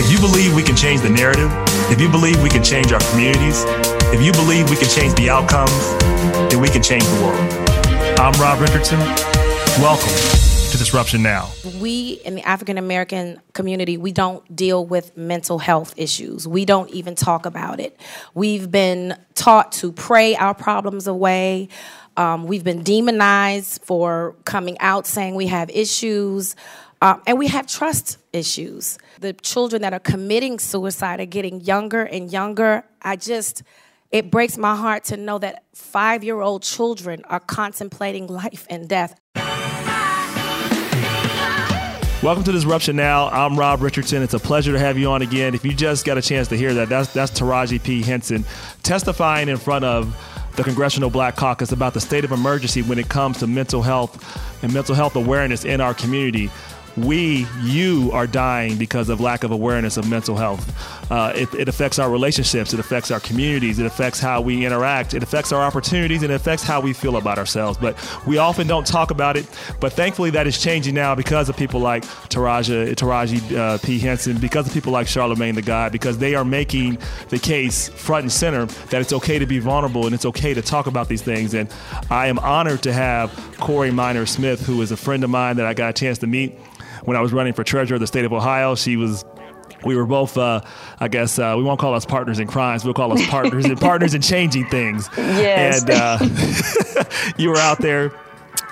If you believe we can change the narrative, if you believe we can change our communities, if you believe we can change the outcomes, then we can change the world. I'm Rob Richardson. Welcome to Disruption Now. We in the African American community, we don't deal with mental health issues. We don't even talk about it. We've been taught to pray our problems away. Um, we've been demonized for coming out saying we have issues. Um, and we have trust issues. The children that are committing suicide are getting younger and younger. I just, it breaks my heart to know that five year old children are contemplating life and death. Welcome to Disruption Now. I'm Rob Richardson. It's a pleasure to have you on again. If you just got a chance to hear that, that's that's Taraji P. Henson testifying in front of the Congressional Black Caucus about the state of emergency when it comes to mental health and mental health awareness in our community we, you, are dying because of lack of awareness of mental health. Uh, it, it, affects our relationships, it affects our communities, it affects how we interact, it affects our opportunities, and it affects how we feel about ourselves. But we often don't talk about it. But thankfully, that is changing now because of people like Taraja, Taraji uh, P. Henson, because of people like Charlemagne the God, because they are making the case front and center that it's okay to be vulnerable and it's okay to talk about these things. And I am honored to have Corey Miner Smith, who is a friend of mine that I got a chance to meet when I was running for treasurer of the state of Ohio. She was we were both, uh, I guess, uh, we won't call us partners in crimes. We'll call us partners and partners in changing things. Yes. And uh, you were out there.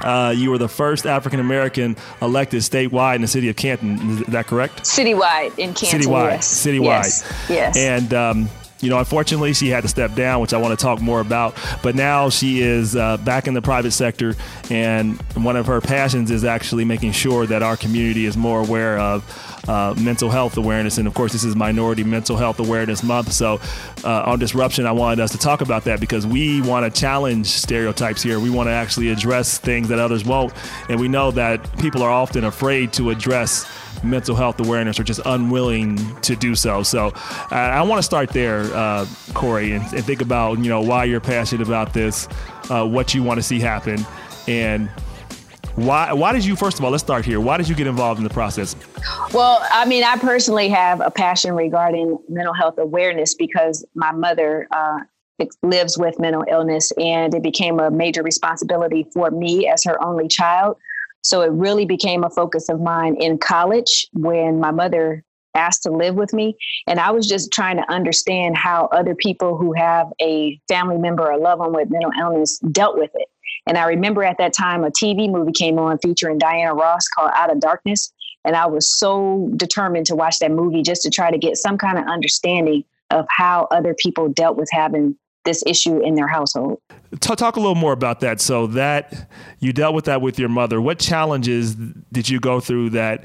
Uh, you were the first African American elected statewide in the city of Canton. Is that correct? Citywide in Canton. Citywide. Yes. Citywide. Yes. yes. And um, you know, unfortunately, she had to step down, which I want to talk more about. But now she is uh, back in the private sector, and one of her passions is actually making sure that our community is more aware of uh, mental health awareness. And of course, this is Minority Mental Health Awareness Month. So, uh, on Disruption, I wanted us to talk about that because we want to challenge stereotypes here. We want to actually address things that others won't. And we know that people are often afraid to address mental health awareness or just unwilling to do so. So uh, I want to start there, uh, Corey, and, and, think about you know why you're passionate about this, uh, what you want to see happen, and why why did you first of all let's start here. Why did you get involved in the process? Well i mean i personally have a passion regarding mental health awareness because my mother uh, lives with mental illness and it became a major responsibility for me as her only child so it really became a focus of mine in college when my mother asked to live with me. And I was just trying to understand how other people who have a family member or loved one with mental illness dealt with it. And I remember at that time a TV movie came on featuring Diana Ross called Out of Darkness. And I was so determined to watch that movie just to try to get some kind of understanding of how other people dealt with having this issue in their household. Talk a little more about that. So that you dealt with that with your mother. What challenges did you go through that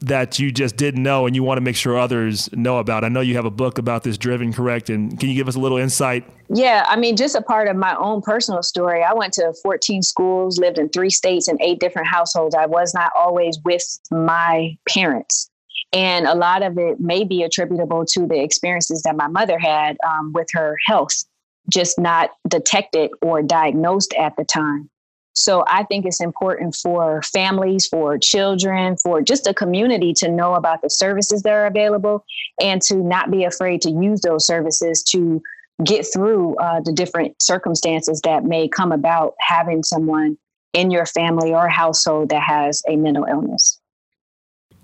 that you just didn't know and you want to make sure others know about? I know you have a book about this, Driven Correct, and can you give us a little insight? Yeah, I mean, just a part of my own personal story. I went to 14 schools, lived in three states and eight different households. I was not always with my parents. And a lot of it may be attributable to the experiences that my mother had um, with her health, just not detected or diagnosed at the time. So I think it's important for families, for children, for just a community to know about the services that are available and to not be afraid to use those services to get through uh, the different circumstances that may come about having someone in your family or household that has a mental illness.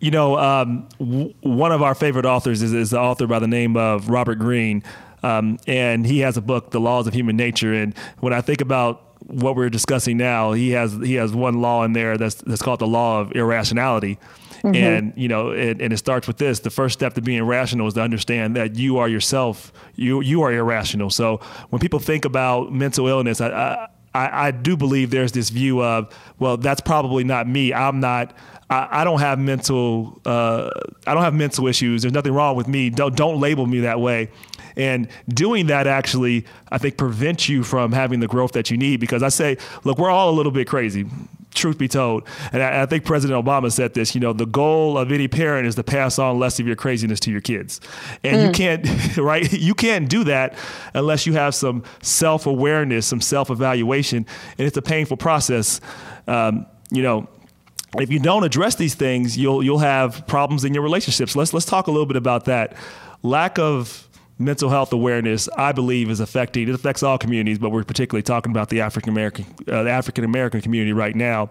You know, um, w- one of our favorite authors is, is the author by the name of Robert Greene. Um, and he has a book, The Laws of Human Nature. And when I think about what we're discussing now, he has he has one law in there that's that's called the law of irrationality. Mm-hmm. And you know, it, and it starts with this: the first step to being rational is to understand that you are yourself. You you are irrational. So when people think about mental illness, I, I, I do believe there's this view of, well, that's probably not me. I'm not. I, I don't have mental. Uh, I don't have mental issues. There's nothing wrong with me. Don't don't label me that way. And doing that actually, I think, prevents you from having the growth that you need. Because I say, look, we're all a little bit crazy truth be told. And I, I, think President Obama said this, you know, the goal of any parent is to pass on less of your craziness to your kids. And mm. you can't, right? You can't do that unless you have some self awareness, some self evaluation. And it's a painful process. Um, you know, if you don't address these things, you'll you'll have problems in your relationships. Let's let's talk a little bit about that. Lack of mental health awareness, I believe, is affecting. It affects all communities, but we're particularly talking about the African American uh, the African American community right now.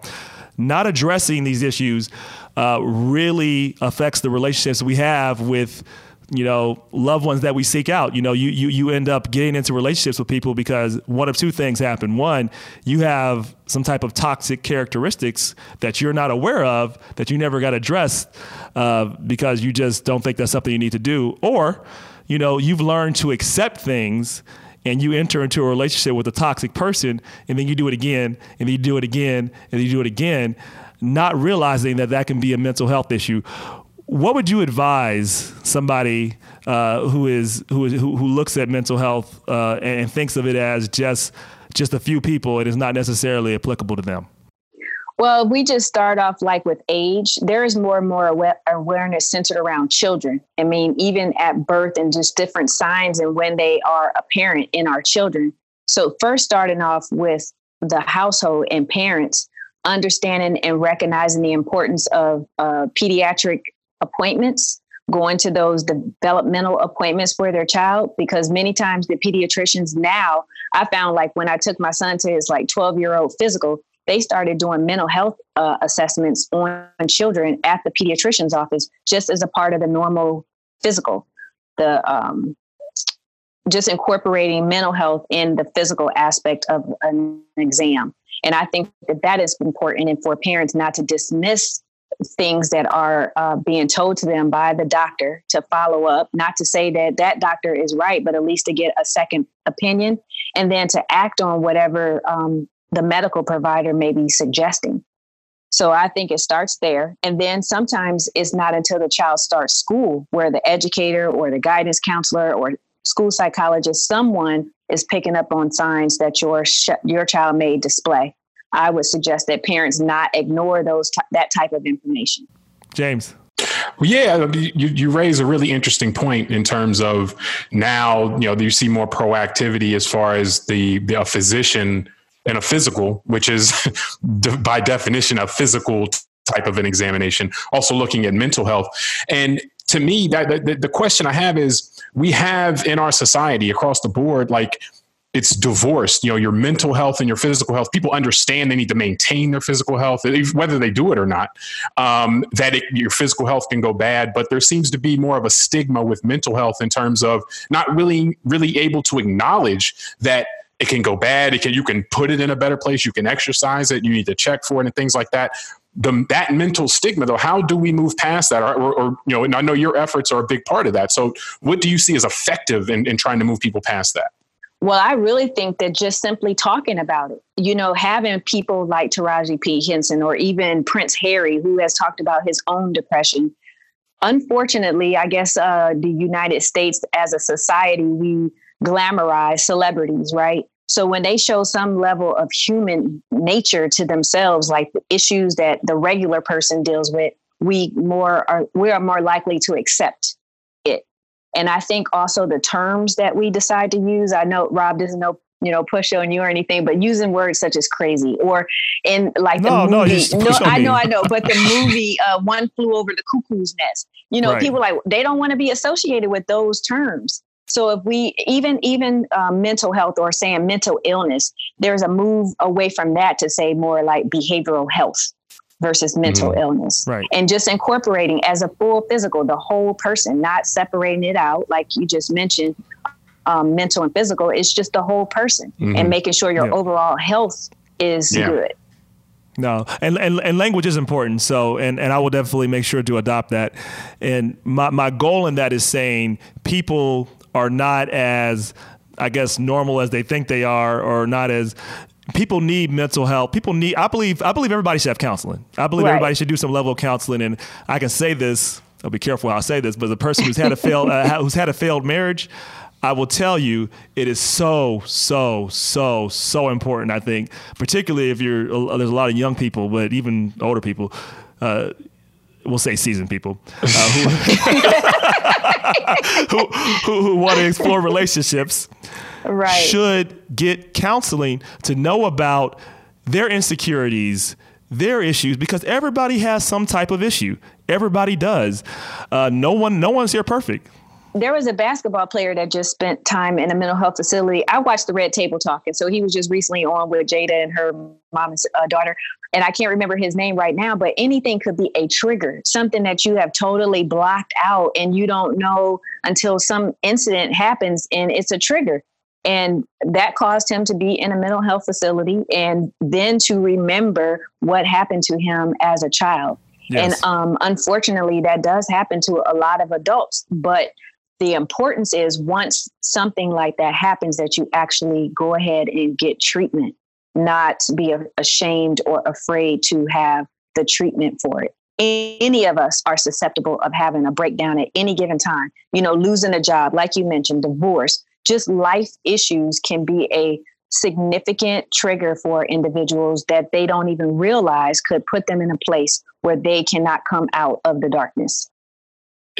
Not addressing these issues uh, really affects the relationships we have with you know loved ones that we seek out. You know you you you end up getting into relationships with people because one of two things happen. One you have some type of toxic characteristics that you're not aware of that you never got addressed uh, because you just don't think that's something you need to do. Or you know you've learned to accept things and you enter into a relationship with a toxic person and then you do it again and then you do it again and then you do it again not realizing that that can be a mental health issue what would you advise somebody uh, who is who is who, who looks at mental health uh, and thinks of it as just just a few people it is not necessarily applicable to them? Well we just start off like with age. There is more and more awareness centered around children. I mean even at birth and just different signs and when they are apparent in our children. So first starting off with the household and parents understanding and recognizing the importance of uh, pediatric appointments, going to those developmental appointments for their child because many times the pediatricians now i found like when i took my son to his like 12 year old physical they started doing mental health uh, assessments on children at the pediatrician's office just as a part of the normal physical the um, just incorporating mental health in the physical aspect of an exam. And i think that that is important and for parents not to dismiss things that are uh, being told to them by the doctor to follow up, not to say that that doctor is right, but at least to get a second opinion and then to act on whatever um, the medical provider may be suggesting. So I think it starts there. And then sometimes it's not until the child starts school where the educator or the guidance counselor or school psychologist, someone is picking up on signs that your sh- your child may display. I would suggest that parents not ignore those t- that type of information. James. Yeah, you, you raise a really interesting point in terms of now, you know, you see more proactivity as far as the, the a physician and a physical, which is by definition a physical type of an examination, also looking at mental health. And to me, that the, the question I have is we have in our society across the board, like it's divorced you know your mental health and your physical health people understand they need to maintain their physical health whether they do it or not um, that it, your physical health can go bad but there seems to be more of a stigma with mental health in terms of not really really able to acknowledge that it can go bad it can you can put it in a better place you can exercise it you need to check for it and things like that. The, that mental stigma though how do we move past that? Or, or, or, you know and i know your efforts are a big part of that. So what do you see as effective in, in trying to move people past that well, I really think that just simply talking about it, you know, having people like Taraji P. Henson or even Prince Harry, who has talked about his own depression. Unfortunately, I guess uh, the United States as a society, we glamorize celebrities, right? So when they show some level of human nature to themselves, like the issues that the regular person deals with, we more are we are more likely to accept and I think also the terms that we decide to use. I know Rob doesn't know you know, push on you or anything, but using words such as crazy or in like no, the movie. No, no I know, I know, but the movie uh, One Flew Over the Cuckoo's Nest. You know, right. people like they don't want to be associated with those terms. So if we even even um, mental health or saying mental illness, there's a move away from that to say more like behavioral health versus mental mm-hmm. illness. Right. And just incorporating as a full physical, the whole person, not separating it out, like you just mentioned, um, mental and physical. It's just the whole person mm-hmm. and making sure your yeah. overall health is yeah. good. No, and, and and language is important. So, and and I will definitely make sure to adopt that. And my my goal in that is saying people are not as I guess normal as they think they are, or not as people need mental health. People need. I believe. I believe everybody should have counseling. I believe right. everybody should do some level of counseling. And I can say this. I'll be careful how I say this. But the person who's had a failed uh, who's had a failed marriage, I will tell you, it is so, so, so, so important. I think, particularly if you're there's a lot of young people, but even older people. Uh, we'll say seasoned people uh, who, who, who, who want to explore relationships right. should get counseling to know about their insecurities, their issues because everybody has some type of issue. Everybody does. Uh, no one, no one's here perfect there was a basketball player that just spent time in a mental health facility. I watched the Red Table Talk, and so he was just recently on with Jada and her mom and uh, daughter. And I can't remember his name right now, but anything could be a trigger, something that you have totally blocked out, and you don't know until some incident happens, and it's a trigger. And that caused him to be in a mental health facility, and then to remember what happened to him as a child. Yes. And um, unfortunately, that does happen to a lot of adults. But the importance is once something like that happens that you actually go ahead and get treatment not be ashamed or afraid to have the treatment for it any of us are susceptible of having a breakdown at any given time you know losing a job like you mentioned divorce just life issues can be a significant trigger for individuals that they don't even realize could put them in a place where they cannot come out of the darkness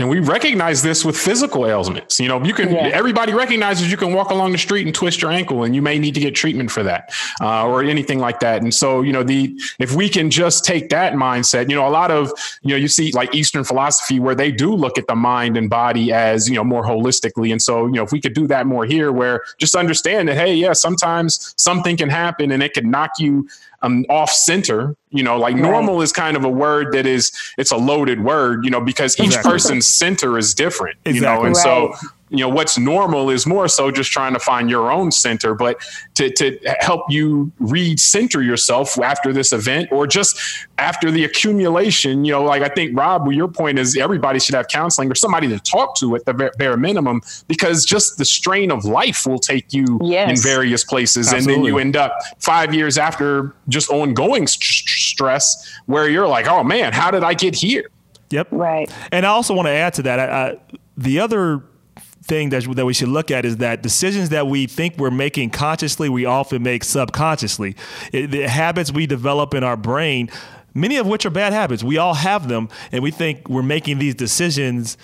and we recognize this with physical ailments. You know, you can, yeah. everybody recognizes you can walk along the street and twist your ankle and you may need to get treatment for that uh, or anything like that. And so, you know, the, if we can just take that mindset, you know, a lot of, you know, you see like Eastern philosophy where they do look at the mind and body as, you know, more holistically. And so, you know, if we could do that more here where just understand that, hey, yeah, sometimes something can happen and it can knock you um, off center. You know, like right. normal is kind of a word that is it's a loaded word. You know, because each exactly. person's center is different. Exactly. You know, and right. so you know what's normal is more so just trying to find your own center but to, to help you recenter yourself after this event or just after the accumulation you know like i think rob your point is everybody should have counseling or somebody to talk to at the bare minimum because just the strain of life will take you yes. in various places Absolutely. and then you end up five years after just ongoing st- stress where you're like oh man how did i get here Yep. Right. And I also want to add to that. I, I, the other thing that, that we should look at is that decisions that we think we're making consciously, we often make subconsciously. It, the habits we develop in our brain, many of which are bad habits, we all have them, and we think we're making these decisions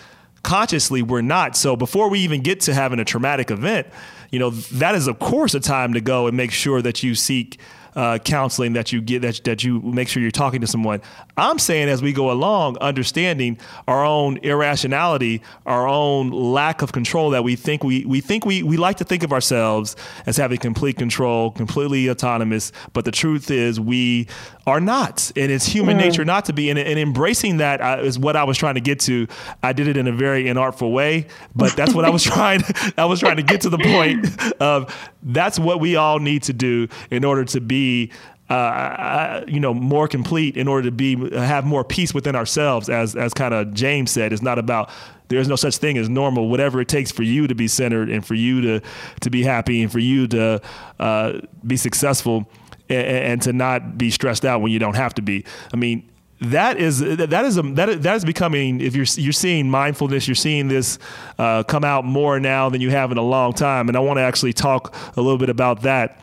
consciously. We're not. So before we even get to having a traumatic event, you know, that is, of course, a time to go and make sure that you seek uh, counseling that you get that that you make sure you're talking to someone. I'm saying as we go along, understanding our own irrationality, our own lack of control that we think we we think we we like to think of ourselves as having complete control, completely autonomous, but the truth is we are not, and it's human mm. nature not to be. And, and embracing that uh, is what I was trying to get to. I did it in a very inartful way, but that's what I was trying. I was trying to get to the point of that's what we all need to do in order to be uh, uh, you know, more complete in order to be have more peace within ourselves. As as kind of James said, it's not about there's no such thing as normal. Whatever it takes for you to be centered and for you to to be happy and for you to uh, be successful and, and, to not be stressed out when you don't have to be. I mean. That is that is a, that that is becoming. If you're you're seeing mindfulness, you're seeing this uh, come out more now than you have in a long time. And I want to actually talk a little bit about that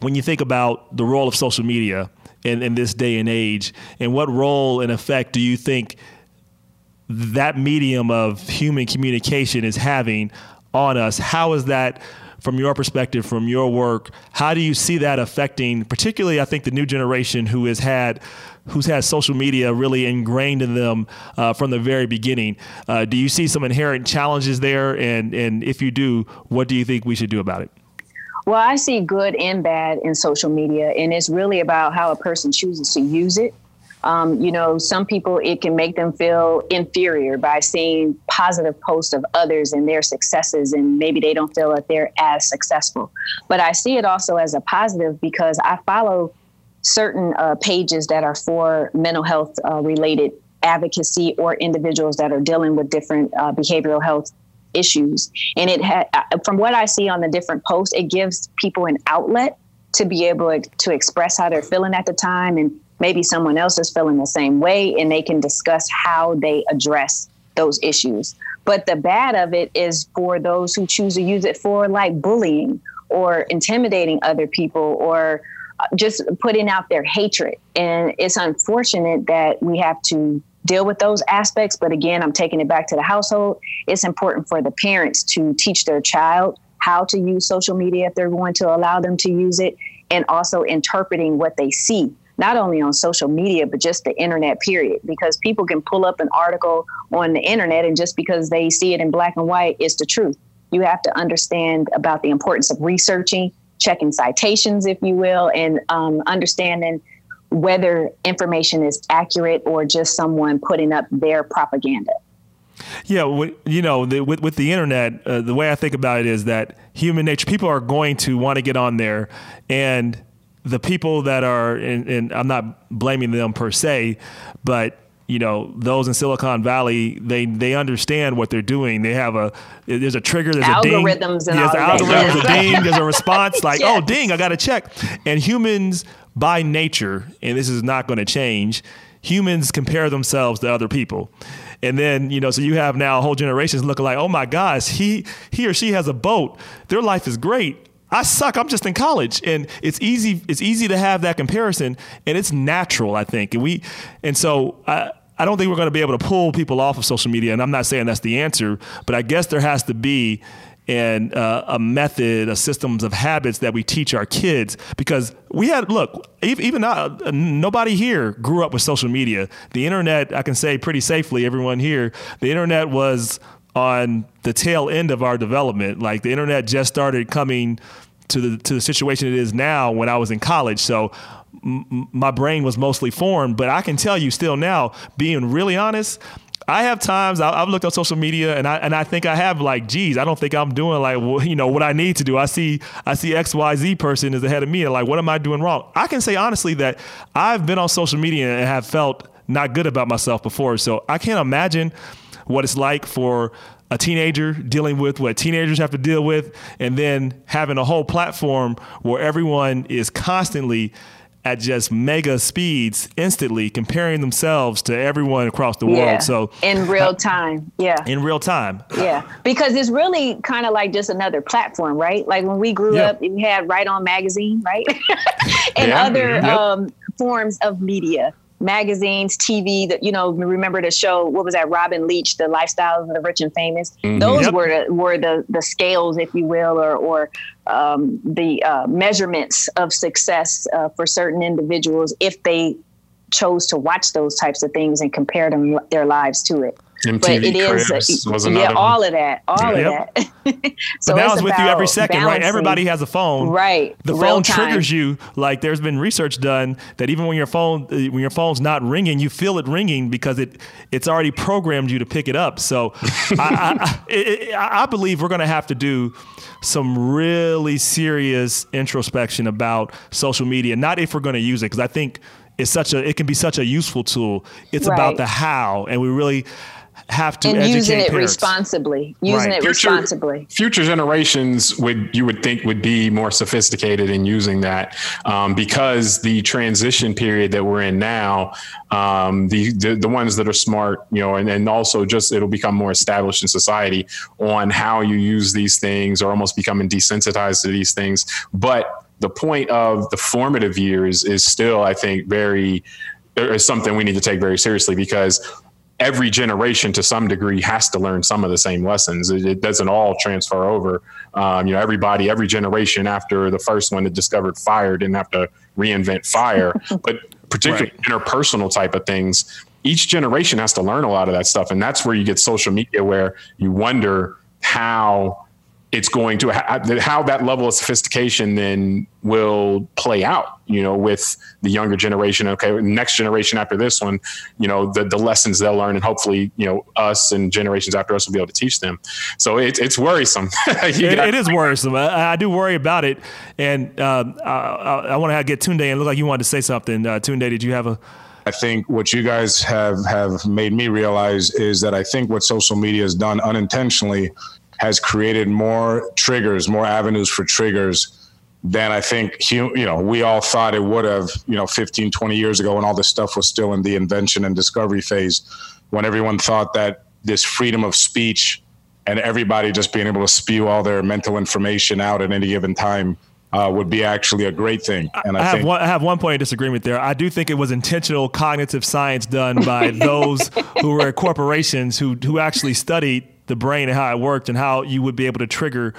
when you think about the role of social media in, in this day and age, and what role and effect do you think that medium of human communication is having on us? How is that? From your perspective, from your work, how do you see that affecting, particularly, I think, the new generation who has had who's had social media really ingrained in them uh, from the very beginning. Uh, do you see some inherent challenges there? And, and if you do, what do you think we should do about it? Well, I see good and bad in social media, and it's really about how a person chooses to use it. Um, you know, some people, it can make them feel inferior by seeing positive posts of others and their successes, and maybe they don't feel that they're as successful. But I see it also as a positive because I follow certain uh, pages that are for mental health uh, related advocacy or individuals that are dealing with different uh, behavioral health issues. And it had, uh, from what I see on the different posts, it gives people an outlet to be able to express how they're feeling at the time. And maybe someone else is feeling the same way, and they can discuss how they address those issues. But the bad of it is for those who choose to use it for like bullying or intimidating other people or just putting out their hatred. And it's unfortunate that we have to deal with those aspects. But again, I'm taking it back to the household. It's important for the parents to teach their child how to use social media if they're going to allow them to use it, and also interpreting what they see. not only on social media, but just the internet, period. Because people can pull up an article on the internet, and just because they see it in black and white, it's the truth. You have to understand about the importance of researching, checking citations, if you will, and um, understanding whether information is accurate or just someone putting up their propaganda. Yeah, you know, the, with with the internet, uh, the way I think about it is that human nature, people are going to want to get on there, and the people that are, and I'm not blaming them per se, but you know those in Silicon Valley, they they understand what they're doing. They have a there's a trigger, there's algorithms a ding, and there's algorithms, a ding, there's a response like yes. oh ding, I got to check. And humans by nature, and this is not going to change. Humans compare themselves to other people. And then, you know, so you have now whole generations looking like, oh my gosh, he he or she has a boat. Their life is great. I suck. I'm just in college, and it's easy. It's easy to have that comparison, and it's natural, I think. And we, and so I, I don't think we're going to be able to pull people off of social media. And I'm not saying that's the answer, but I guess there has to be and uh, a method, a systems of habits that we teach our kids. Because we had, look, even uh, nobody here grew up with social media. The internet, I can say pretty safely, everyone here, the internet was on the tail end of our development. Like the internet just started coming to the to the situation it is now when I was in college. So my brain was mostly formed, but I can tell you still now, being really honest, I have times I've looked on social media and I and I think I have like, geez, I don't think I'm doing like you know what I need to do. I see I see X Y Z person is ahead of me and like, what am I doing wrong? I can say honestly that I've been on social media and have felt not good about myself before. So I can't imagine what it's like for a teenager dealing with what teenagers have to deal with, and then having a whole platform where everyone is constantly at just mega speeds instantly comparing themselves to everyone across the yeah, world so in real time yeah in real time yeah because it's really kind of like just another platform right like when we grew up we had right on magazine right and yeah. other yep. um, forms of media magazines, TV. That you know, remember the show? What was that? Robin Leach, the lifestyles of the rich and famous. Mm-hmm. Those yep. were the were the the scales, if you will, or or um, the uh, measurements of success uh, for certain individuals if they chose to watch those types of things and compare them their lives to it. MTV but it is was yeah, all of that, all yep. of that. so but now it's with you every second, right? Everybody has a phone, right? The Real phone time. triggers you. Like there's been research done that even when your phone uh, when your phone's not ringing, you feel it ringing because it it's already programmed you to pick it up. So I, I, it, I believe we're going to have to do some really serious introspection about social media. Not if we're going to use it, because I think it's such a it can be such a useful tool. It's right. about the how, and we really have to and using it parents. responsibly using right. it future, responsibly future generations would you would think would be more sophisticated in using that um, because the transition period that we're in now um, the, the, the ones that are smart you know and, and also just it'll become more established in society on how you use these things or almost becoming desensitized to these things but the point of the formative years is still i think very is something we need to take very seriously because every generation to some degree has to learn some of the same lessons. It, it doesn't all transfer over. Um, you know, everybody, every generation after the first one that discovered fire didn't have to reinvent fire, but particularly right. interpersonal type of things. Each generation has to learn a lot of that stuff, and that's where you get social media, where you wonder how it's going to how that level of sophistication then will play out you know with the younger generation. Okay next generation after this one you know the, the lessons they'll learn and hopefully you know us and generations after us will be able to teach them. So it, it's worrisome. It, it is worrisome. I, I, do worry about it. And uh, I, I want to get Tunde and look like you wanted to say something. Uh, Tunde did you have a? I think what you guys have have made me realize is that I think what social media has done unintentionally has created more triggers, more avenues for triggers than I think you know we all thought it would have you know 15 20 years ago when all this stuff was still in the invention and discovery phase when everyone thought that this freedom of speech and everybody just being able to spew all their mental information out at any given time uh, would be actually a great thing. And I, I have think- one, I have one point of disagreement there. I do think it was intentional cognitive science done by those who were at corporations who who actually studied the brain and how it worked and how you would be able to trigger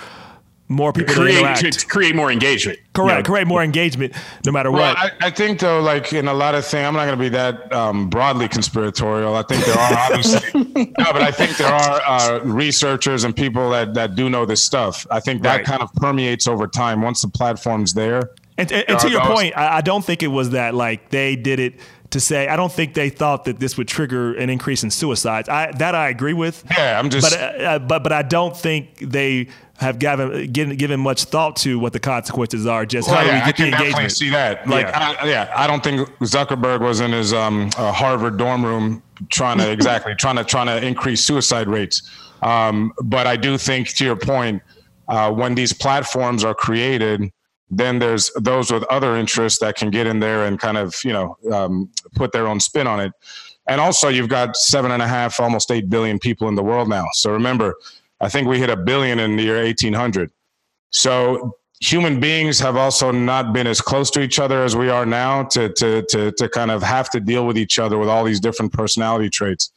more people create, to interact. to create more engagement. Correct. You know, Create more engagement, no matter Well, what. I, I think though, like in a lot of things, I'm not going to be that um, broadly conspiratorial. I think there are obviously, no, but I think there are uh, researchers and people that that do know this stuff. I think that Right. kind of permeates over time once the platform's there. And, and, and to your I was- point, I, I don't think it was that like they did it to say. I don't think they thought that this would trigger an increase in suicides. I that I agree with. Yeah, I'm just. But uh, uh, but but I don't think they have given given, given much thought to what the consequences are. Just how Well, do yeah, we I get the can definitely engagement? see that. Like, Yeah. I, yeah, I don't think Zuckerberg was in his um, uh, Harvard dorm room trying to exactly trying to trying to increase suicide rates. Um, but I do think, to your point, uh, when these platforms are created, then there's those with other interests that can get in there and kind of you know um, put their own spin on it. And also, you've got seven and a half, almost eight billion people in the world now. So remember, I think we hit a billion in the year 1800. So human beings have also not been as close to each other as we are now to, to, to, to kind of have to deal with each other with all these different personality traits.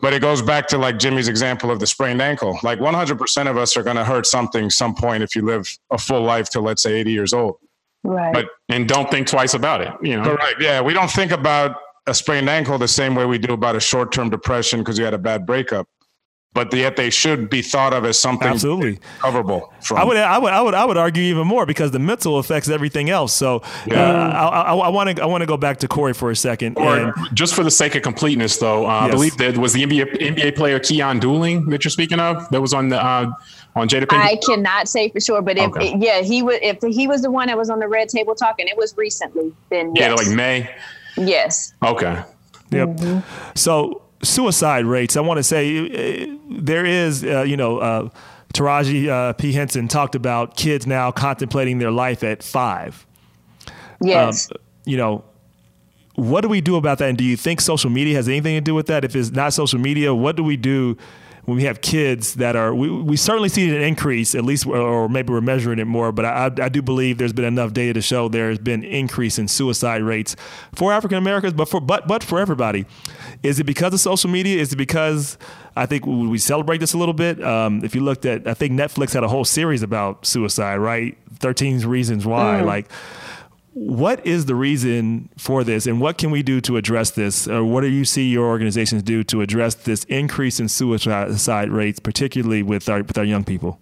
But it goes back to like Jimmy's example of the sprained ankle. Like 100% of us are going to hurt something some point if you live a full life till let's say 80 years old. Right. But and don't think twice about it. You know, Correct. Yeah. We don't think about a sprained ankle the same way we do about a short term depression because you had a bad breakup. But yet they should be thought of as something Absolutely. coverable. from. I would, I would, I would, I would argue even more because the mental affects everything else. So uh, I want to, I want to go back to Corey for a second. Or and- just for the sake of completeness, though, uh, I believe that was the NBA NBA player Keyon Dooling that you're speaking of. That was on the uh, on Jada Pinkett. I cannot say for sure, but if Okay. yeah, he was if he was the one that was on the red table talking, it was recently. Then yeah, yes, like May. yes, Okay. Yep. So suicide rates. I want to say uh, there is, uh, you know, uh, Taraji uh, P Henson talked about kids now contemplating their life at five. yes. Um, you know, what do we do about that? And do you think social media has anything to do with that? If it's not social media, what do we do when we have kids that are? We, we certainly see an increase, at least, or maybe we're measuring it more. But I, I do believe there's been enough data to show there has been increase in suicide rates for African Americans, but for but but for everybody. Is it because of social media? Is it because I think we we celebrate this a little bit? Um, if you looked at, I think Netflix had a whole series about suicide, right? 13 Reasons Why. Like, what is the reason for this and what can we do to address this? Or what do you see your organizations do to address this increase in suicide rates particularly with our with our young people?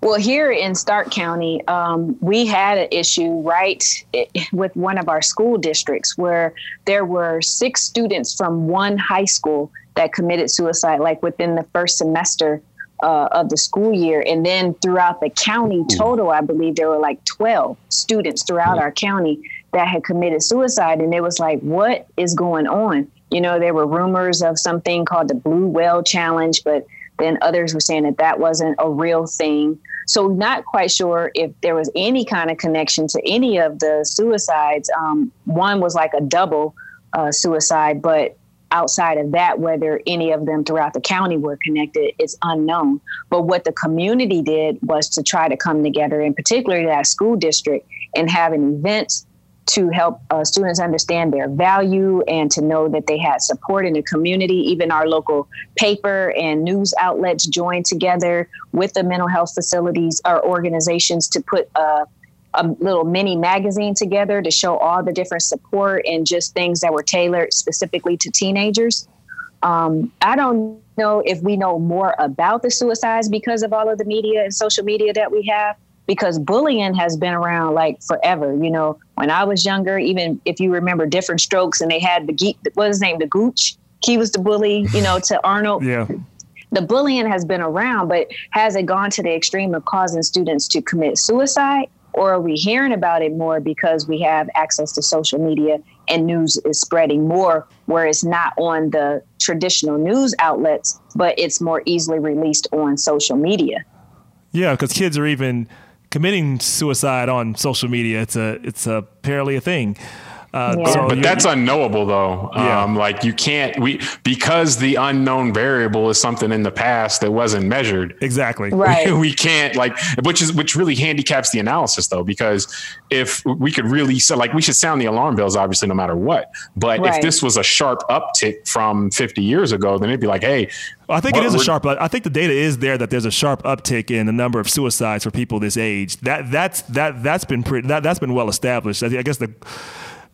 Well, here in Stark County, um, we had an issue right with one of our school districts where there were six students from one high school that committed suicide, like within the first semester uh, of the school year. And then throughout the county total, I believe there were like 12 students throughout our county that had committed suicide. And it was like, what is going on? You know, there were rumors of something called the Blue Whale Challenge, but then others were saying that that wasn't a real thing. So, not quite sure if there was any kind of connection to any of the suicides. Um, one was like a double uh, suicide, but outside of that, whether any of them throughout the county were connected is unknown. But what the community did was to try to come together, in particular that school district, and have an event to help uh, students understand their value and to know that they had support in the community. Even our local paper and news outlets joined together with the mental health facilities or organizations to put a, a little mini magazine together to show all the different support and just things that were tailored specifically to teenagers. Um, I don't know if we know more about the suicides because of all of the media and social media that we have because bullying has been around like forever. You know, when I was younger, even if you remember Diff'rent Strokes and they had the geek, what was his name, the Gooch, he was the bully, you know, to Arnold. yeah The bullying has been around, but has it gone to the extreme of causing students to commit suicide? Or are we hearing about it more because we have access to social media and news is spreading more where it's not on the traditional news outlets, but it's more easily released on social media? yeah because kids are even committing suicide on social media it's a it's apparently a thing Uh, yeah. so but that's unknowable though. Yeah. Um, like you can't we because the unknown variable is something in the past that wasn't measured. Exactly. Right. We, we can't like which is which really handicaps the analysis though because if we could really so like we should sound the alarm bells obviously no matter what. But right. if this was a sharp uptick from 50 years ago, then it'd be like, hey, well, I think it is a sharp. I think the data is there that there's a sharp uptick in the number of suicides for people this age. That that's that that's been pretty that that's been well established. I guess the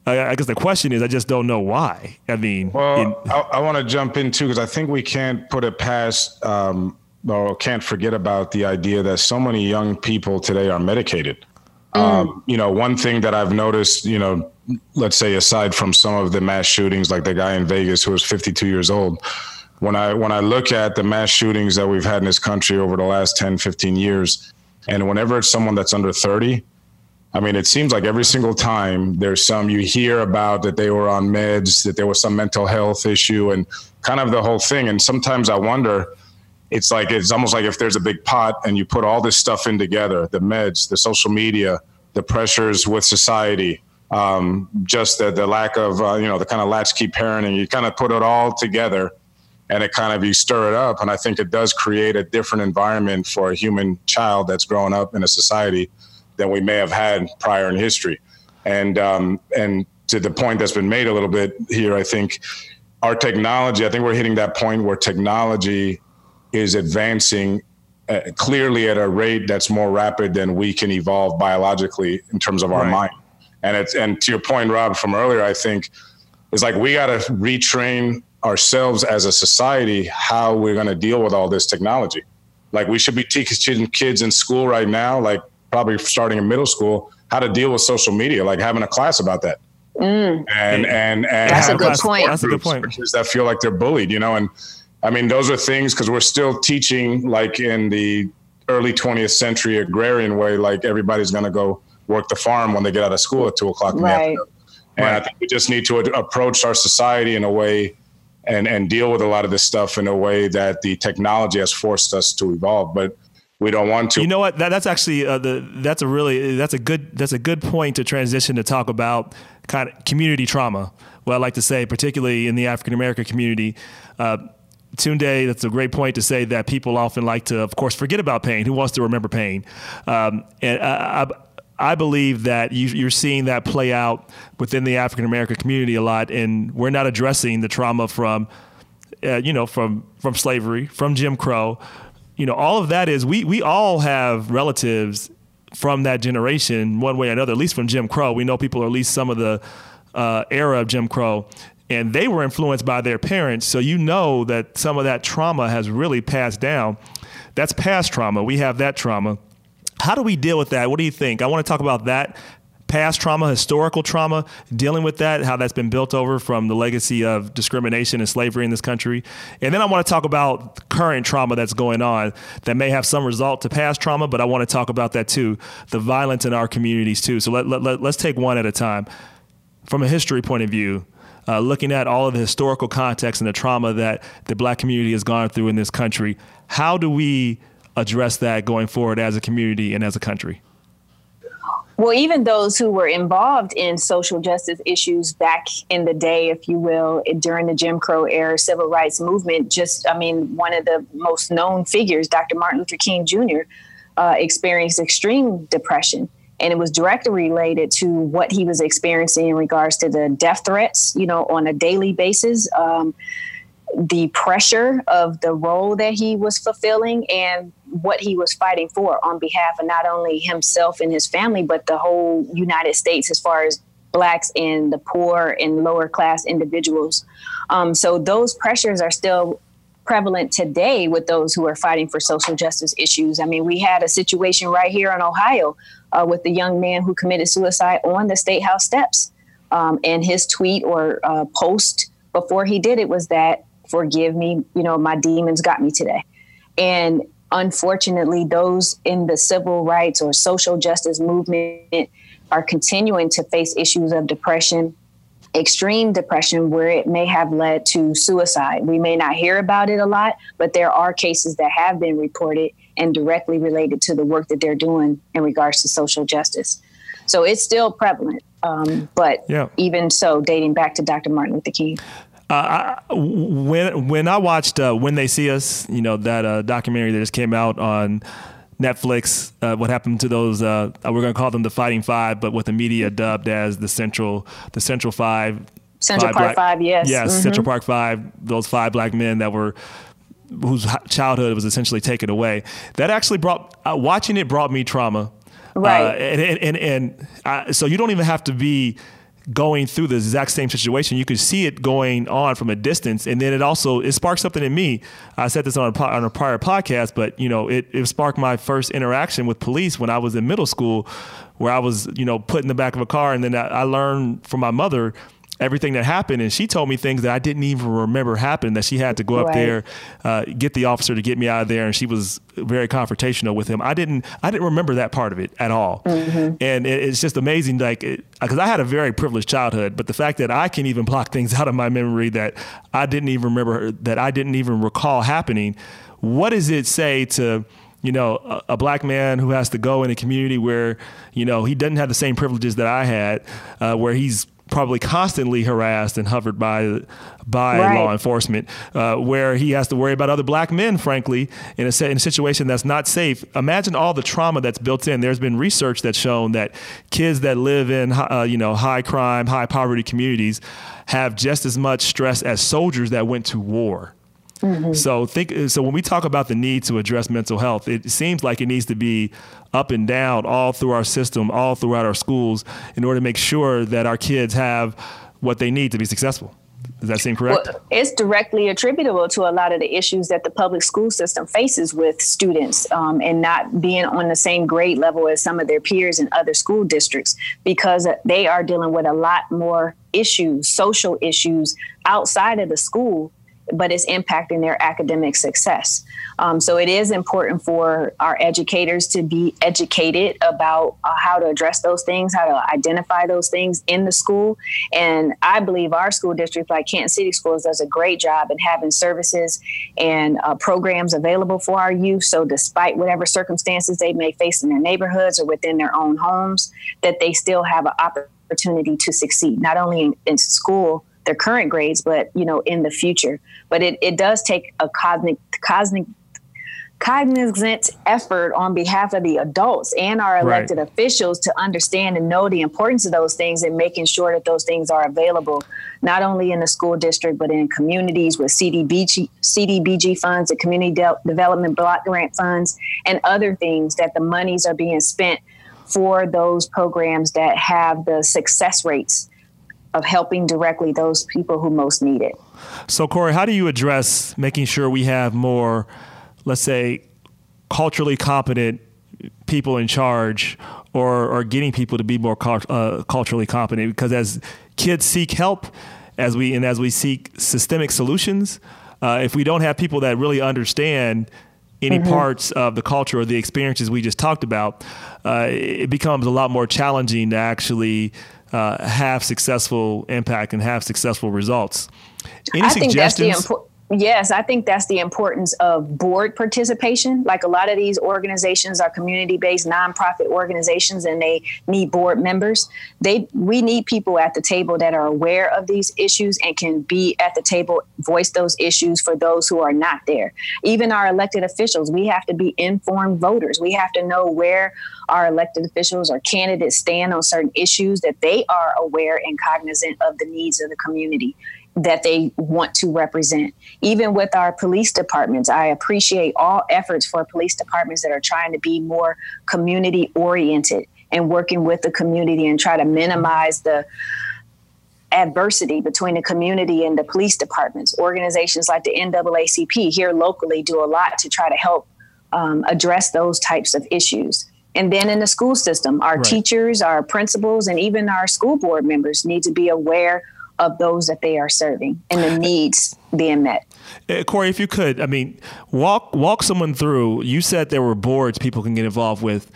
I guess the question is, I just don't know why. I mean, well, in, I, I want to jump in too because I think we can't put it past um, or can't forget about the idea that so many young people today are medicated. Mm. Um, you know, one thing that I've noticed, you know, let's say aside from some of the mass shootings, like the guy in Vegas who was 52 years old, when I when I look at the mass shootings that we've had in this country over the last 10, 15 years, and whenever it's someone that's under 30, I mean, it seems like every single time there's some you hear about that they were on meds, that there was some mental health issue, and kind of the whole thing. And sometimes I wonder, it's like it's almost like if there's a big pot and you put all this stuff in together the meds, the social media, the pressures with society, um, just the, the lack of, uh, you know, the kind of latchkey parenting, you kind of put it all together and it kind of you stir it up. And I think it does create a different environment for a human child that's growing up in a society than we may have had prior in history. And um, and to the point that's been made a little bit here, I think our technology. I think we're hitting that point where technology is advancing uh, clearly at a rate that's more rapid than we can evolve biologically in terms of our right. mind. And it's and to your point, Rob, from earlier, I think it's like we got to retrain ourselves as a society how we're going to deal with all this technology. Like we should be teaching kids in school right now, like probably starting in middle school, how to deal with social media, like having a class about that. Mm. And, and, and that's a good point. That's a good point. That feel like they're bullied, you know, and I mean, those are things because we're still teaching like in the early 20th century agrarian way, like everybody's going to go work the farm when they get out of school at two o'clock in right. the afternoon. And right. I think we just need to approach our society in a way and, and deal with a lot of this stuff in a way that the technology has forced us to evolve. But we don't want to. You know what? That, that's actually uh, the that's a really that's a good that's a good point to transition to talk about kind of community trauma. Well, I like to say, particularly in the African American community. Uh, Tunde, that's a great point to say that people often like to, of course, forget about pain. Who wants to remember pain? Um, and I, I, I, believe that you, are seeing that play out within the African American community a lot, and we're not addressing the trauma from, uh, you know, from from slavery, from Jim Crow, you know, all of that is we we all have relatives from that generation, one way or another. At least from Jim Crow, we know people, or at least some of the uh, era of Jim Crow, and they were influenced by their parents. So you know that some of that trauma has really passed down. That's past trauma. We have that trauma. How do we deal with that? What do you think? I want to talk about that past trauma, historical trauma, dealing with that, how that's been built over from the legacy of discrimination and slavery in this country. And then I want to talk about current trauma that's going on that may have some result to past trauma, but I want to talk about that too, the violence in our communities too. So let, let, let, let's take one at a time. From a history point of view, uh, looking at all of the historical context and the trauma that the black community has gone through in this country, how do we address that going forward as a community and as a country? Well, even those who were involved in social justice issues back in the day, if you will, during the Jim Crow era civil rights movement, just, I mean, one of the most known figures, Dr. Martin Luther King Jr., uh, experienced extreme depression. And it was directly related to what he was experiencing in regards to the death threats, you know, on a daily basis. Um, the pressure of the role that he was fulfilling and what he was fighting for on behalf of not only himself and his family, but the whole United States as far as blacks and the poor and lower class individuals. Um, so those pressures are still prevalent today with those who are fighting for social justice issues. I mean, we had a situation right here in Ohio uh, with the young man who committed suicide on the state house steps. Um, and his tweet or uh, post before he did it was that forgive me, you know, my demons got me today. And unfortunately, those in the civil rights or social justice movement are continuing to face issues of depression, extreme depression, where it may have led to suicide. We may not hear about it a lot, but there are cases that have been reported and directly related to the work that they're doing in regards to social justice. So it's still prevalent. Um, but yeah. even so, dating back to Dr. Martin Luther King. Uh, I, when when I watched uh, When They See Us, you know that uh, documentary that just came out on Netflix, uh, what happened to those? Uh, we're going to call them the Fighting Five, but what the media dubbed as the Central the Central Five. Central five Park black, Five, yes. Yes, mm-hmm. Central Park Five. Those five black men that were whose childhood was essentially taken away. That actually brought uh, watching it brought me trauma. Right. and and, and, and so you don't even have to be going through the exact same situation. You could see it going on from a distance, and then it also it sparked something in me. I said this on a, on a prior podcast, but you know, it, it sparked my first interaction with police when I was in middle school, where I was you know put in the back of a car, and then I, I learned from my mother everything that happened. And she told me things that I didn't even remember happening. That she had to go up right. there, uh, get the officer to get me out of there, and she was very confrontational with him. I didn't I didn't remember that part of it at all. Mm-hmm. And it, it's just amazing, like because I had a very privileged childhood, but the fact that I can even block things out of my memory that I didn't even remember that I didn't even recall happening. What does it say to you know, a, a, black man who has to go in a community where, you know, he doesn't have the same privileges that I had, uh, where he's probably constantly harassed and hovered by by right. law enforcement, uh, where he has to worry about other black men, frankly, in a, in a situation that's not safe. Imagine all the trauma that's built in. There's been research that's shown that kids that live in uh, you know high crime, high poverty communities have just as much stress as soldiers that went to war. Mm-hmm. So think so when we talk about the need to address mental health, it seems like it needs to be up and down all through our system, all throughout our schools in order to make sure that our kids have what they need to be successful. Does that seem correct? Well, it's directly attributable to a lot of the issues that the public school system faces with students um, and not being on the same grade level as some of their peers in other school districts because they are dealing with a lot more issues, social issues outside of the school but it's impacting their academic success. Um, so it is important for our educators to be educated about uh, how to address those things, how to identify those things in the school. And I believe our school district, like Canton City Schools, does a great job in having services and uh, programs available for our youth. So despite whatever circumstances they may face in their neighborhoods or within their own homes, that they still have an opportunity to succeed, not only in, in school their current grades, but you know, in the future. But it, it does take a cosmic cosmic cognizant effort on behalf of the adults and our elected right. officials to understand and know the importance of those things and making sure that those things are available not only in the school district but in communities with CDBG, CDBG funds, the community de- development block grant funds, and other things that the monies are being spent for those programs that have the success rates of helping directly those people who most need it. So, Corey, how do you address making sure we have more, let's say, culturally competent people in charge or, or getting people to be more uh, culturally competent? Because as kids seek help, as we and as we seek systemic solutions, uh, if we don't have people that really understand any mm-hmm. parts of the culture or the experiences we just talked about, uh, it becomes a lot more challenging to actually uh, have successful impact and have successful results. Any I suggestions? Yes, I think that's the importance of board participation. Like a lot of these organizations are community based nonprofit organizations and they need board members. They we need people at the table that are aware of these issues and can be at the table, voice those issues for those who are not there. Even our elected officials, we have to be informed voters. We have to know where our elected officials or candidates stand on certain issues that they are aware and cognizant of the needs of the community that they want to represent. Even with our police departments, I appreciate all efforts for police departments that are trying to be more community oriented and working with the community and try to minimize the adversity between the community and the police departments. Organizations like the NAACP here locally do a lot to try to help um, address those types of issues. And then in the school system, our right. teachers, our principals, and even our school board members need to be aware of those that they are serving and the needs being met. Uh, Corey, if you could, I mean, walk walk someone through. You said there were boards people can get involved with.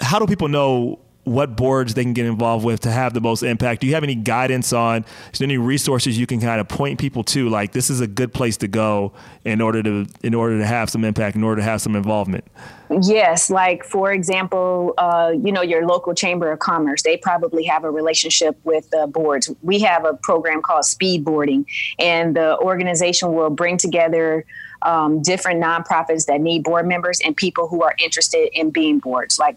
How do people know what boards they can get involved with to have the most impact. Do you have any guidance on is there any resources you can kind of point people to like this is a good place to go in order to in order to have some impact, in order to have some involvement? Yes, like for example, uh, you know your local chamber of commerce. They probably have a relationship with the boards. We have a program called Speed Boarding, and the organization will bring together um, different nonprofits that need board members and people who are interested in being boards. Like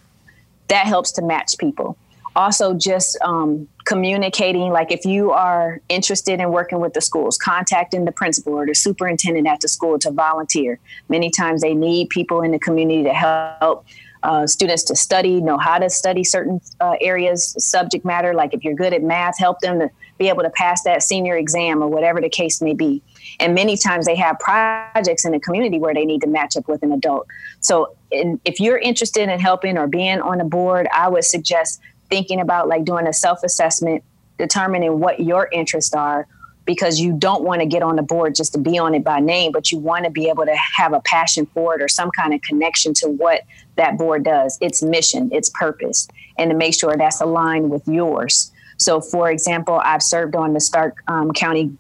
that helps to match people. Also, just um, communicating, like if you are interested in working with the schools, contacting the principal or the superintendent at the school to volunteer. Many times they need people in the community to help uh, students to study, know how to study certain uh, areas, subject matter. Like if you're good at math, help them to be able to pass that senior exam or whatever the case may be. And many times they have projects in the community where they need to match up with an adult. So if you're interested in helping or being on a board, I would suggest thinking about like doing a self assessment, determining what your interests are, because you don't want to get on the board just to be on it by name, but you want to be able to have a passion for it or some kind of connection to what that board does, its mission, its purpose, and to make sure that's aligned with yours. So, for example, I've served on the Stark um, County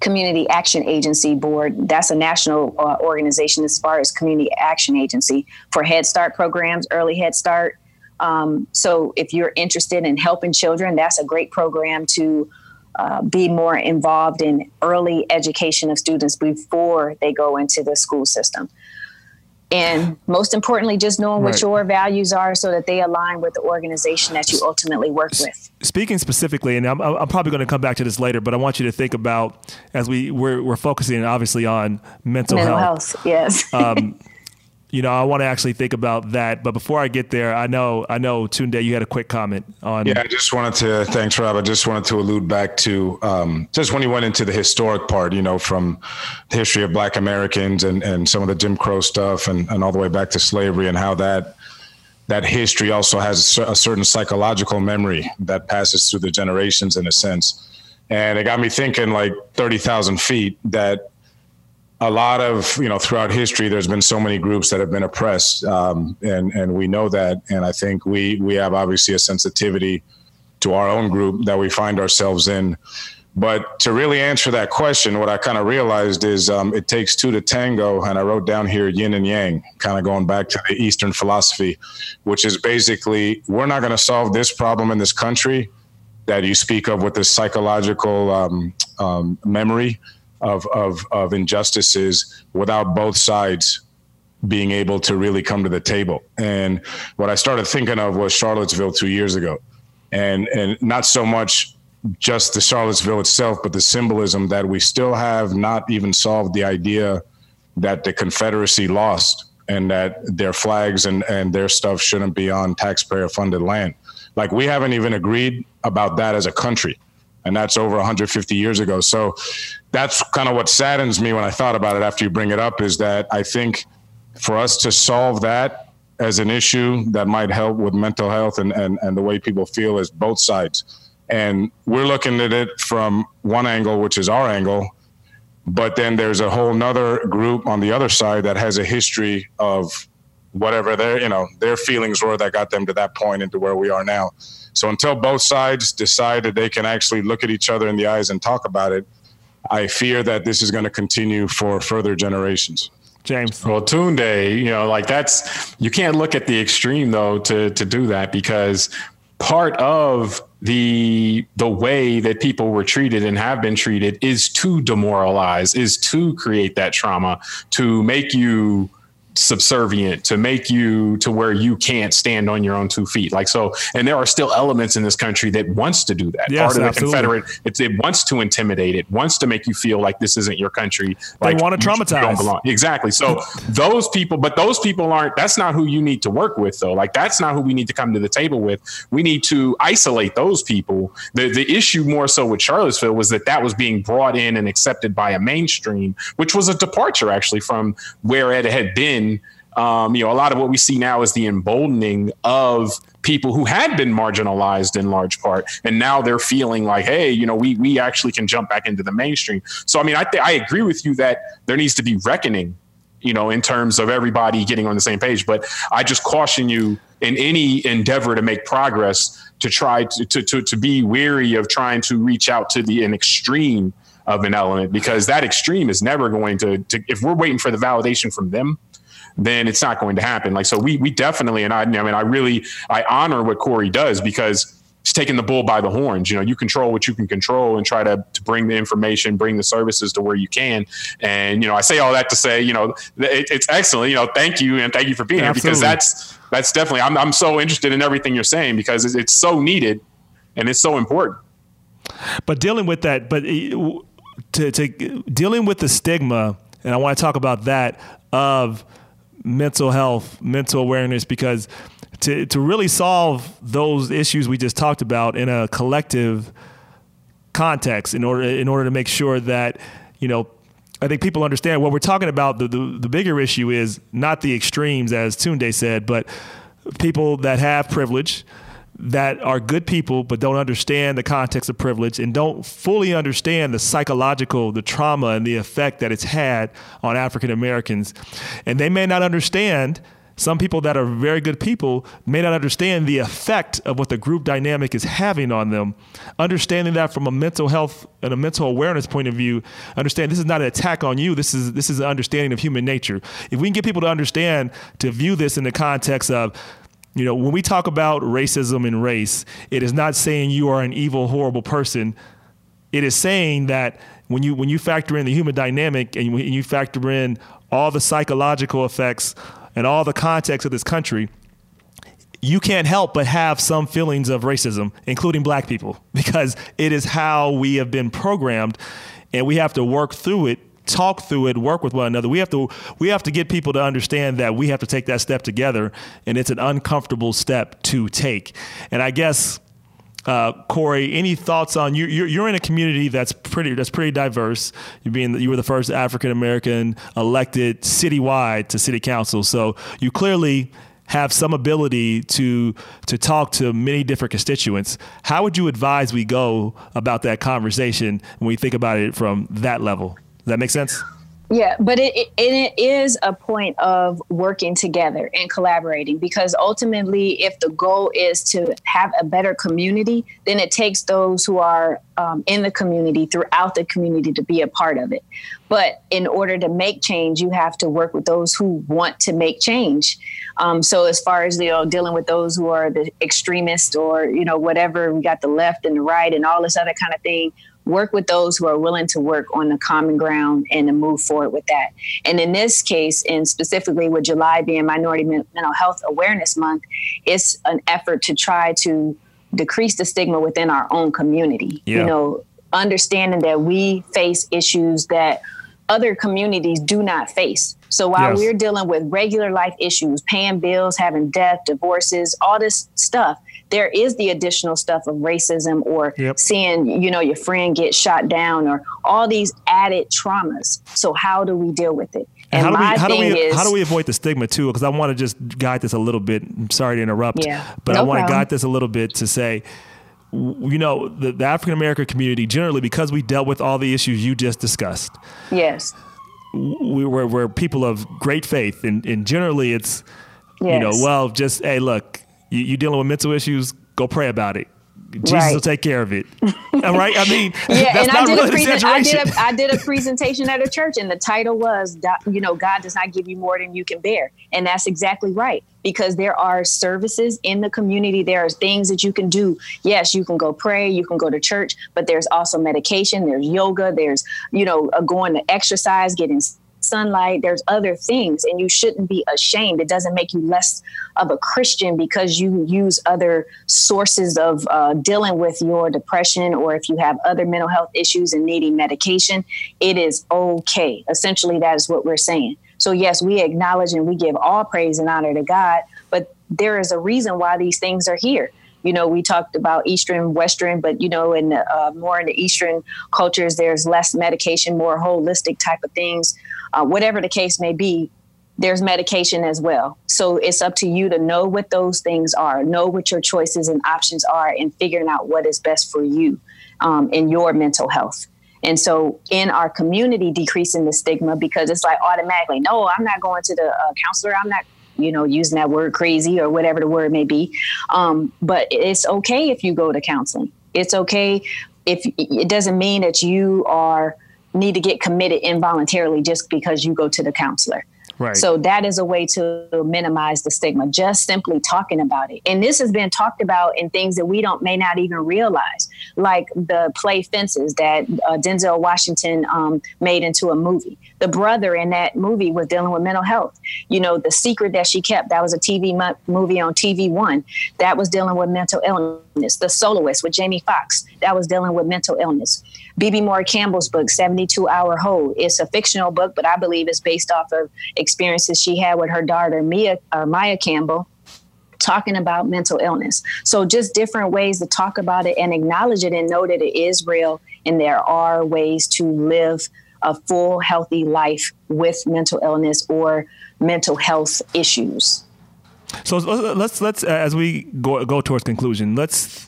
Community Action Agency Board. That's a national uh, organization as far as community action agency for Head Start programs, early Head Start. Um, so if you're interested in helping children, that's a great program to uh, be more involved in early education of students before they go into the school system and most importantly just knowing right. what your values are so that they align with the organization that you ultimately work with. speaking specifically and i'm, I'm probably going to come back to this later but i want you to think about as we we're, we're focusing obviously on mental, mental health, health yes. Um, you know, I want to actually think about that. But before I get there, I know, I know, Tunde, you had a quick comment on. Yeah, I just wanted to, thanks, Rob. I just wanted to allude back to um, just when you went into the historic part, you know, from the history of Black Americans and, and some of the Jim Crow stuff and, and all the way back to slavery and how that that history also has a certain psychological memory that passes through the generations in a sense. And it got me thinking like 30,000 feet that a lot of you know throughout history there's been so many groups that have been oppressed um, and and we know that. And i think we we have obviously a sensitivity to our own group that we find ourselves in. But to really answer that question what i kind of realized is um, it takes two to tango and i wrote down here yin and yang kind of going back to the eastern philosophy which is basically we're not going to solve this problem in this country that you speak of with this psychological um, um memory of, of, of injustices without both sides being able to really come to the table. And what I started thinking of was Charlottesville two years ago. And, and not so much just the Charlottesville itself, but the symbolism that we still have not even solved the idea that the Confederacy lost and that their flags and, and their stuff shouldn't be on taxpayer funded land. Like we haven't even agreed about that as a country and that's over 150 years ago. So that's kind of what saddens me when I thought about it after you bring it up is that I think for us to solve that as an issue that might help with mental health and, and, and the way people feel is both sides. And we're looking at it from one angle, which is our angle. But then there's a whole nother group on the other side that has a history of whatever their, you know, their feelings were that got them to that point into where we are now. So until both sides decide that they can actually look at each other in the eyes and talk about it, I fear that this is going to continue for further generations. James. Well, Tunde, you know, like that's you can't look at the extreme though to to do that because part of the the way that people were treated and have been treated is to demoralize, is to create that trauma, to make you subservient to make you to where you can't stand on your own two feet. Like so and there are still elements in this country that wants to do that. Yes, part of the absolutely. confederate it's, it wants to intimidate it wants to make you feel like this isn't your country. They like want to traumatize. don't belong. exactly. So those people but those people aren't that's not who you need to work with though. Like that's not who we need to come to the table with. We need to isolate those people. The the issue more so with charlottesville was that that was being brought in and accepted by a mainstream which was a departure actually from where it had been um, you know, a lot of what we see now is the emboldening of people who had been marginalized in large part, and now they're feeling like, hey, you know, we we actually can jump back into the mainstream. So, I mean, I th- I agree with you that there needs to be reckoning you know, in terms of everybody getting on the same page. But I just caution you in any endeavor to make progress to try to, to, to, to be weary of trying to reach out to the an extreme of an element because that extreme is never going to, to if we're waiting for the validation from them then it's not going to happen like so we we definitely and i i mean i really i honor what corey does because it's taking the bull by the horns. You know, you control what you can control and try to, to bring the information, bring the services to where you can. And, you know, I say all that to say, you know, it, it's excellent. You know, thank you. And thank you for being here because that's, that's definitely, I'm, I'm so interested in everything you're saying because it's, it's so needed and it's so important. But dealing with that, but eh, to, to dealing with the stigma, and I want to talk about that of mental health, mental awareness, because to, to really solve those issues we just talked about in a collective context in order in order to make sure that you know I think people understand what we're talking about. The, the, the bigger issue is not the extremes, as Tunde said, but people that have privilege, that are good people, but don't understand the context of privilege and don't fully understand the psychological, the trauma, and the effect that it's had on African Americans. And they may not understand some people that are very good people may not understand the effect of what the group dynamic is having on them. Understanding that from a mental health and a mental awareness point of view, understand this is not an attack on you. This is this is an understanding of human nature. If we can get people to understand to view this in the context of you know, when we talk about racism and race, it is not saying you are an evil, horrible person. It is saying that when you when you factor in the human dynamic and you factor in all the psychological effects and all the context of this country, you can't help but have some feelings of racism, including black people, because it is how we have been programmed and we have to work through it talk through it work with one another we have to we have to get people to understand that we have to take that step together and it's an uncomfortable step to take and i guess uh, Corey, any thoughts on you? You're, you're in a community that's pretty that's pretty diverse. You being you were the first African American elected citywide to city council, so you clearly have some ability to to talk to many different constituents. How would you advise we go about that conversation when we think about it from that level? That make sense? Yeah, but it, it, it is a point of working together and collaborating because ultimately, if the goal is to have a better community, then it takes those who are um, in the community throughout the community to be a part of it. But in order to make change, you have to work with those who want to make change. Um, so as far as you know, dealing with those who are the extremists or you know whatever, we got the left and the right and all this other kind of thing work with those who are willing to work on the common ground and to move forward with that. And in this case, and specifically with July being Minority Mental Health Awareness Month, it's an effort to try to decrease the stigma within our own community. Yeah. You know, understanding that we face issues that other communities do not face. So while yes. we're dealing with regular life issues, paying bills, having death, divorces, all this stuff, there is the additional stuff of racism or yep. seeing, you know, your friend get shot down or all these added traumas. So how do we deal with it? And, and how do we how do we is, how do we avoid the stigma too? Because I want to just guide this a little bit. I'm sorry to interrupt, yeah, but no I want to guide this a little bit to say, you know, the, the African American community generally, because we dealt with all the issues you just discussed. Yes, we were we're people of great faith, and, and generally it's, yes. you know, well, just hey, look, you, you dealing with mental issues, go pray about it. Jesus right. will take care of it. All right. I mean, yeah, and I did, really a presen- I did a I did a presentation at a church, and the title was, you know, God does not give you more than you can bear, and that's exactly right. Because there are services in the community, there are things that you can do. Yes, you can go pray, you can go to church, but there's also medication, there's yoga, there's you know, uh, going to exercise, getting sunlight. There's other things, and you shouldn't be ashamed. It doesn't make you less of a Christian because you use other sources of uh, dealing with your depression, or if you have other mental health issues and needing medication. It is okay. Essentially, that is what we're saying. So, yes, we acknowledge and we give all praise and honor to God, but there is a reason why these things are here you know, we talked about Eastern, Western, but you know, in uh, more in the Eastern cultures, there's less medication, more holistic type of things uh, whatever the case may be, there's medication as well. So it's up to you to know what those things are, know what your choices and options are, and figuring out what is best for you um, in your mental health. And so in our community, decreasing the stigma because it's like automatically, no, I'm not going to the uh, counselor. I'm not, you know, using that word crazy or whatever the word may be. Um, but it's okay if you go to counseling. It's okay if it doesn't mean that you are need to get committed involuntarily just because you go to the counselor. Right. So that is a way to minimize the stigma, just simply talking about it. And this has been talked about in things that we don't may not even realize, like the play Fences that uh, Denzel Washington um, made into a movie. The brother in that movie was dealing with mental health. You know, The Secret that she kept, that was a TV mo- movie on TV One, that was dealing with mental illness. The Soloist with Jamie Foxx, that was dealing with mental illness. Bebe Moore Campbell's book, 72 Hour Hold. It's a fictional book, but I believe it's based off of experiences she had with her daughter, Mia, uh, Maia Campbell, talking about mental illness. So just different ways to talk about it and acknowledge it and know that it is real and there are ways to live a full, healthy life with mental illness or mental health issues. So let's let's as we go go towards conclusion, let's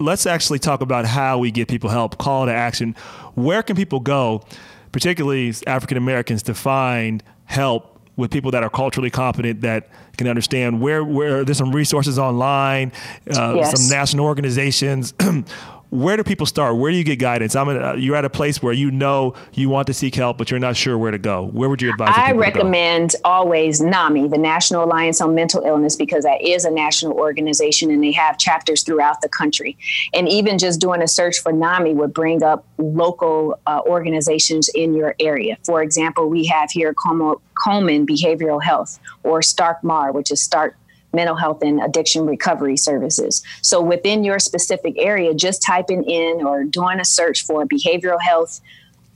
let's actually talk about how we get people help, call to action. Where can people go, particularly African Americans, to find help with people that are culturally competent that can understand where where there's some resources online, uh, yes. some national organizations. where do people start? Where do you get guidance? I'm a, you're at a place where you know you want to seek help, but you're not sure where to go. Where would you advise? I recommend always NAMI, the National Alliance on Mental Illness, because that is a national organization and they have chapters throughout the country. And even just doing a search for NAMI would bring up local uh, organizations in your area. For example, we have here Coleman Behavioral Health or Stark MAR, which is Stark mental health and addiction recovery services. So within your specific area, just typing in or doing a search for behavioral health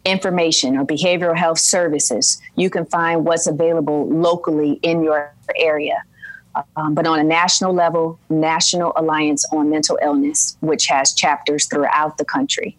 information or behavioral health services, you can find what's available locally in your area. Um, but on a national level, National Alliance on Mental Illness, which has chapters throughout the country.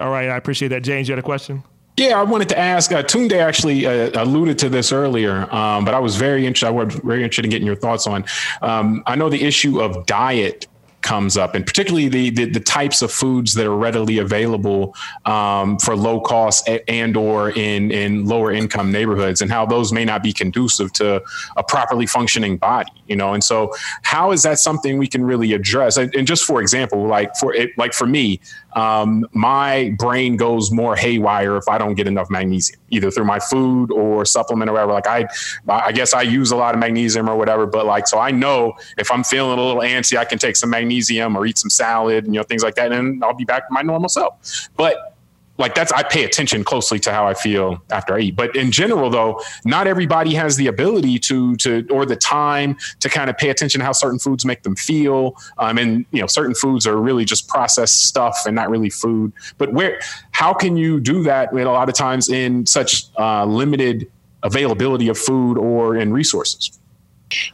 All right, I appreciate that. James, you had a question? Yeah, I wanted to ask. Uh, Tunde actually uh, alluded to this earlier, um, but I was very interested. I was very interested in getting your thoughts on. Um, I know the issue of diet comes up, and particularly the, the, the types of foods that are readily available um, for low cost and or in in lower income neighborhoods, and how those may not be conducive to a properly functioning body. You know, and so how is that something we can really address? And, and just for example, like for it, like for me, um, my brain goes more haywire if I don't get enough magnesium, either through my food or supplement or whatever. Like I, I guess I use a lot of magnesium or whatever, but like, so I know if I'm feeling a little antsy, I can take some magnesium or eat some salad, and, you know, things like that, and I'll be back to my normal self. But like that's I pay attention closely to how I feel after I eat. But in general, though, not everybody has the ability to to or the time to kind of pay attention to how certain foods make them feel. Um, and you know, certain foods are really just processed stuff and not really food. But where how can you do that when a lot of times in such uh, limited availability of food or in resources?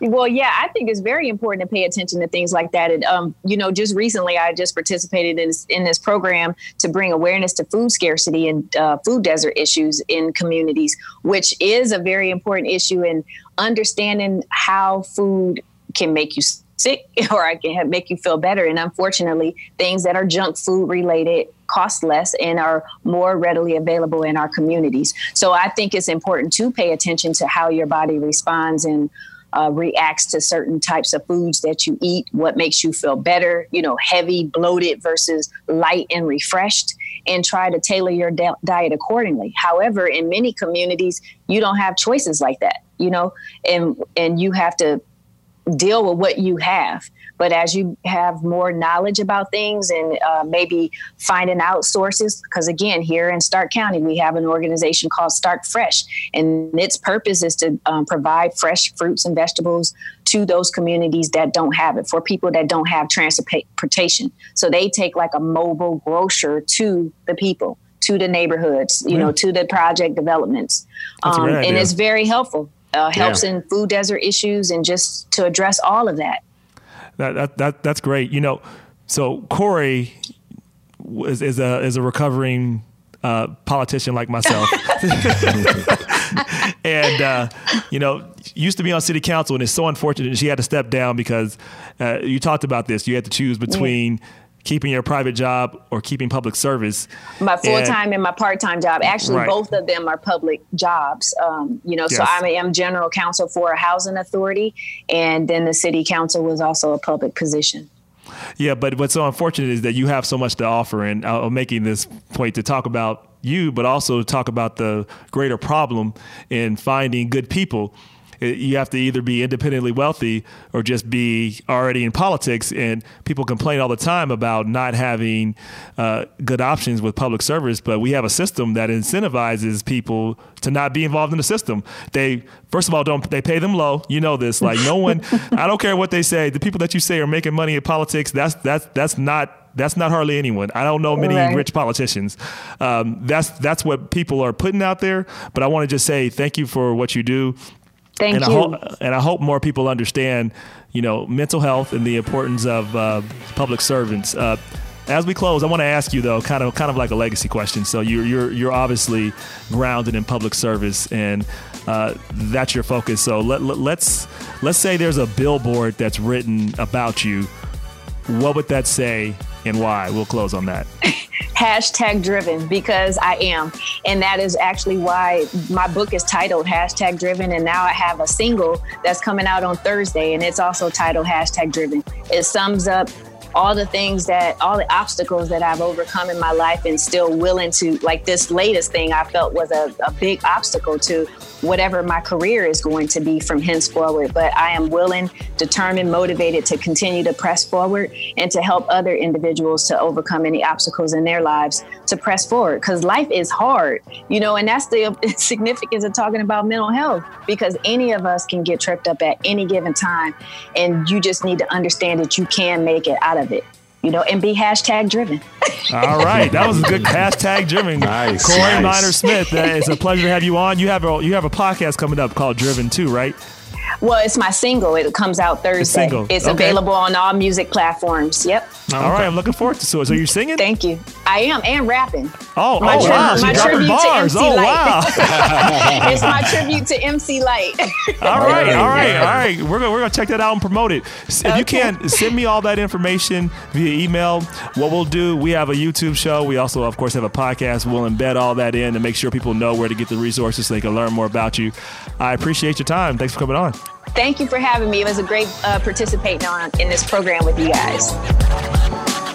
Well, yeah, I think it's very important to pay attention to things like that. And, um, you know, just recently I just participated in this, in this program to bring awareness to food scarcity and uh, food desert issues in communities, which is a very important issue in understanding how food can make you sick or I can make you feel better. And unfortunately, things that are junk food related cost less and are more readily available in our communities. So I think it's important to pay attention to how your body responds and uh, reacts to certain types of foods that you eat, what makes you feel better, you know, heavy, bloated versus light and refreshed, and try to tailor your diet accordingly. However, in many communities, you don't have choices like that, you know, and and you have to deal with what you have. But as you have more knowledge about things and uh, maybe finding out sources, because again, here in Stark County, we have an organization called Stark Fresh, and its purpose is to um, provide fresh fruits and vegetables to those communities that don't have it, for people that don't have transportation. So they take like a mobile grocer to the people to the neighborhoods, you know, to the project developments. Um, and it's very helpful. Uh, helps yeah. in food desert issues and just to address all of that. That, that, that that's great. You know, so Corey is, is a is a recovering uh, politician like myself, and uh, you know, used to be on city council, and it's so unfortunate she had to step down because uh, you talked about this. You had to choose between. Yeah keeping your private job or keeping public service. My full time and, and, my part time job. Actually, right. both of them are public jobs. Um, you know, yes. so I am general counsel for a housing authority, and then the city council was also a public position. Yeah, but what's so unfortunate is that you have so much to offer, and I'm making this point to talk about you, but also talk about the greater problem in finding good people you have to either be independently wealthy or just be already in politics. And people complain all the time about not having uh, good options with public service, but we have a system that incentivizes people to not be involved in the system. They first of all don't they pay them low. You know this. Like no one. I don't care what they say. The people that you say are making money in politics. That's that's that's not that's not hardly anyone. I don't know many right. rich politicians. Um, that's that's what people are putting out there. But I want to just say thank you for what you do. Thank and you. I hope, and I hope more people understand, you know, mental health and the importance of uh, public servants. Uh, as we close, I want to ask you though, kind of, kind of like a legacy question. So you're you're you're obviously grounded in public service, and uh, that's your focus. So let, let, let's let's say there's a billboard that's written about you. What would that say, and why? We'll close on that. hashtag driven because I am. And that is actually why my book is titled hashtag driven. And now I have a single that's coming out on Thursday and it's also titled hashtag driven. It sums up all the things that all the obstacles that I've overcome in my life and still willing to like this latest thing I felt was a, a big obstacle to whatever my career is going to be from henceforward. But I am willing, determined, motivated to continue to press forward and to help other individuals to overcome any obstacles in their lives to press forward because life is hard, you know, and that's the significance of talking about mental health because any of us can get tripped up at any given time. And you just need to understand that you can make it out of it you know, and be hashtag driven. All right, that was a good hashtag driven. Nice, Corey nice. Minor Smith. Uh, it's a pleasure to have you on. You have a you have a podcast coming up called Driven too, right? Well, it's my single. It comes out Thursday. It's, single. it's okay. available on all music platforms. Yep. All right, I'm looking forward to it. So you're singing? Thank you. I am, and rapping. Oh, oh my oh tri- wow. My tribute bars. to MC oh, Lyte. Wow. it's my tribute to MC Lyte. all right, all right, all right. We're gonna, we're gonna check that out and promote it. If okay. you can, send me all that information via email. What we'll do, we have a YouTube show. We also, of course, have a podcast. We'll embed all that in to make sure people know where to get the resources so they can learn more about you. I appreciate your time. Thanks for coming on. Thank you for having me. It was a great uh, participating on in this program with you guys.